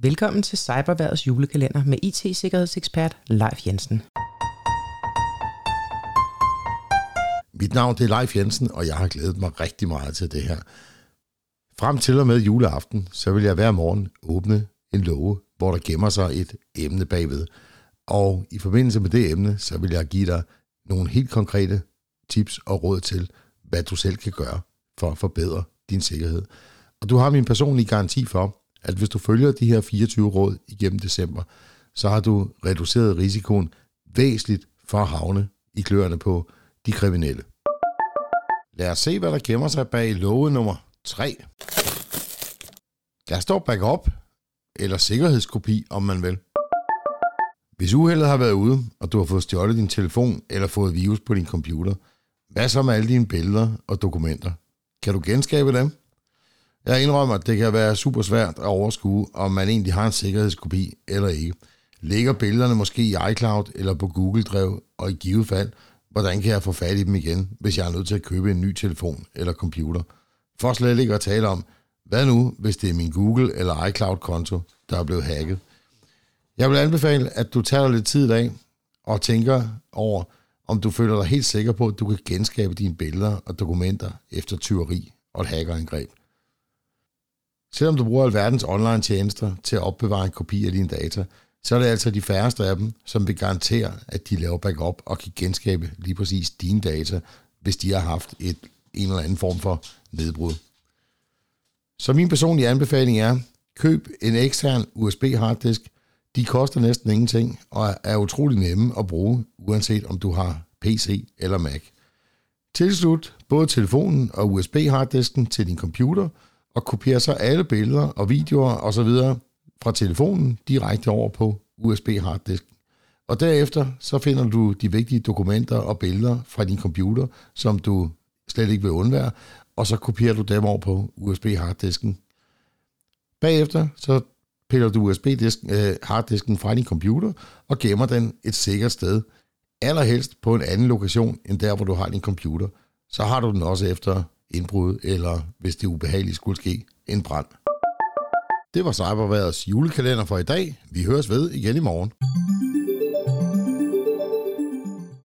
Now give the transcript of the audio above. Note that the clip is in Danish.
Velkommen til Cyberværdets julekalender med IT-sikkerhedsekspert Leif Jensen. Mit navn det er Leif Jensen, og jeg har glædet mig rigtig meget til det her. Frem til og med juleaften, så vil jeg hver morgen åbne en låge, hvor der gemmer sig et emne bagved. Og i forbindelse med det emne, så vil jeg give dig nogle helt konkrete tips og råd til, hvad du selv kan gøre for at forbedre din sikkerhed. Og du har min personlige garanti for, at hvis du følger de her 24 råd igennem december, så har du reduceret risikoen væsentligt for at havne i kløerne på de kriminelle. Lad os se, hvad der gemmer sig bag love nummer 3. Der står backup, eller sikkerhedskopi, om man vil. Hvis uheldet har været ude, og du har fået stjålet din telefon eller fået virus på din computer, hvad så med alle dine billeder og dokumenter? Kan du genskabe dem? Jeg indrømmer, at det kan være super svært at overskue, om man egentlig har en sikkerhedskopi eller ikke. Ligger billederne måske i iCloud eller på Google Drive, og i givet fald, hvordan kan jeg få fat i dem igen, hvis jeg er nødt til at købe en ny telefon eller computer? For slet ikke at tale om, hvad nu, hvis det er min Google eller iCloud-konto, der er blevet hacket? Jeg vil anbefale, at du tager lidt tid af og tænker over, om du føler dig helt sikker på, at du kan genskabe dine billeder og dokumenter efter tyveri og et hackerangreb. Selvom du bruger alverdens online tjenester til at opbevare en kopi af dine data, så er det altså de færreste af dem, som vil garantere, at de laver backup og kan genskabe lige præcis dine data, hvis de har haft et, en eller anden form for nedbrud. Så min personlige anbefaling er, køb en ekstern USB harddisk. De koster næsten ingenting og er utrolig nemme at bruge, uanset om du har PC eller Mac. Tilslut både telefonen og USB harddisken til din computer – og kopierer så alle billeder og videoer osv. fra telefonen direkte over på USB harddisken. Og derefter så finder du de vigtige dokumenter og billeder fra din computer, som du slet ikke vil undvære, og så kopierer du dem over på USB harddisken. Bagefter så piller du USB øh, harddisken fra din computer og gemmer den et sikkert sted, allerhelst på en anden lokation end der, hvor du har din computer. Så har du den også efter indbrud, eller hvis det ubehageligt skulle ske, en brand. Det var Cyberværets julekalender for i dag. Vi høres ved igen i morgen.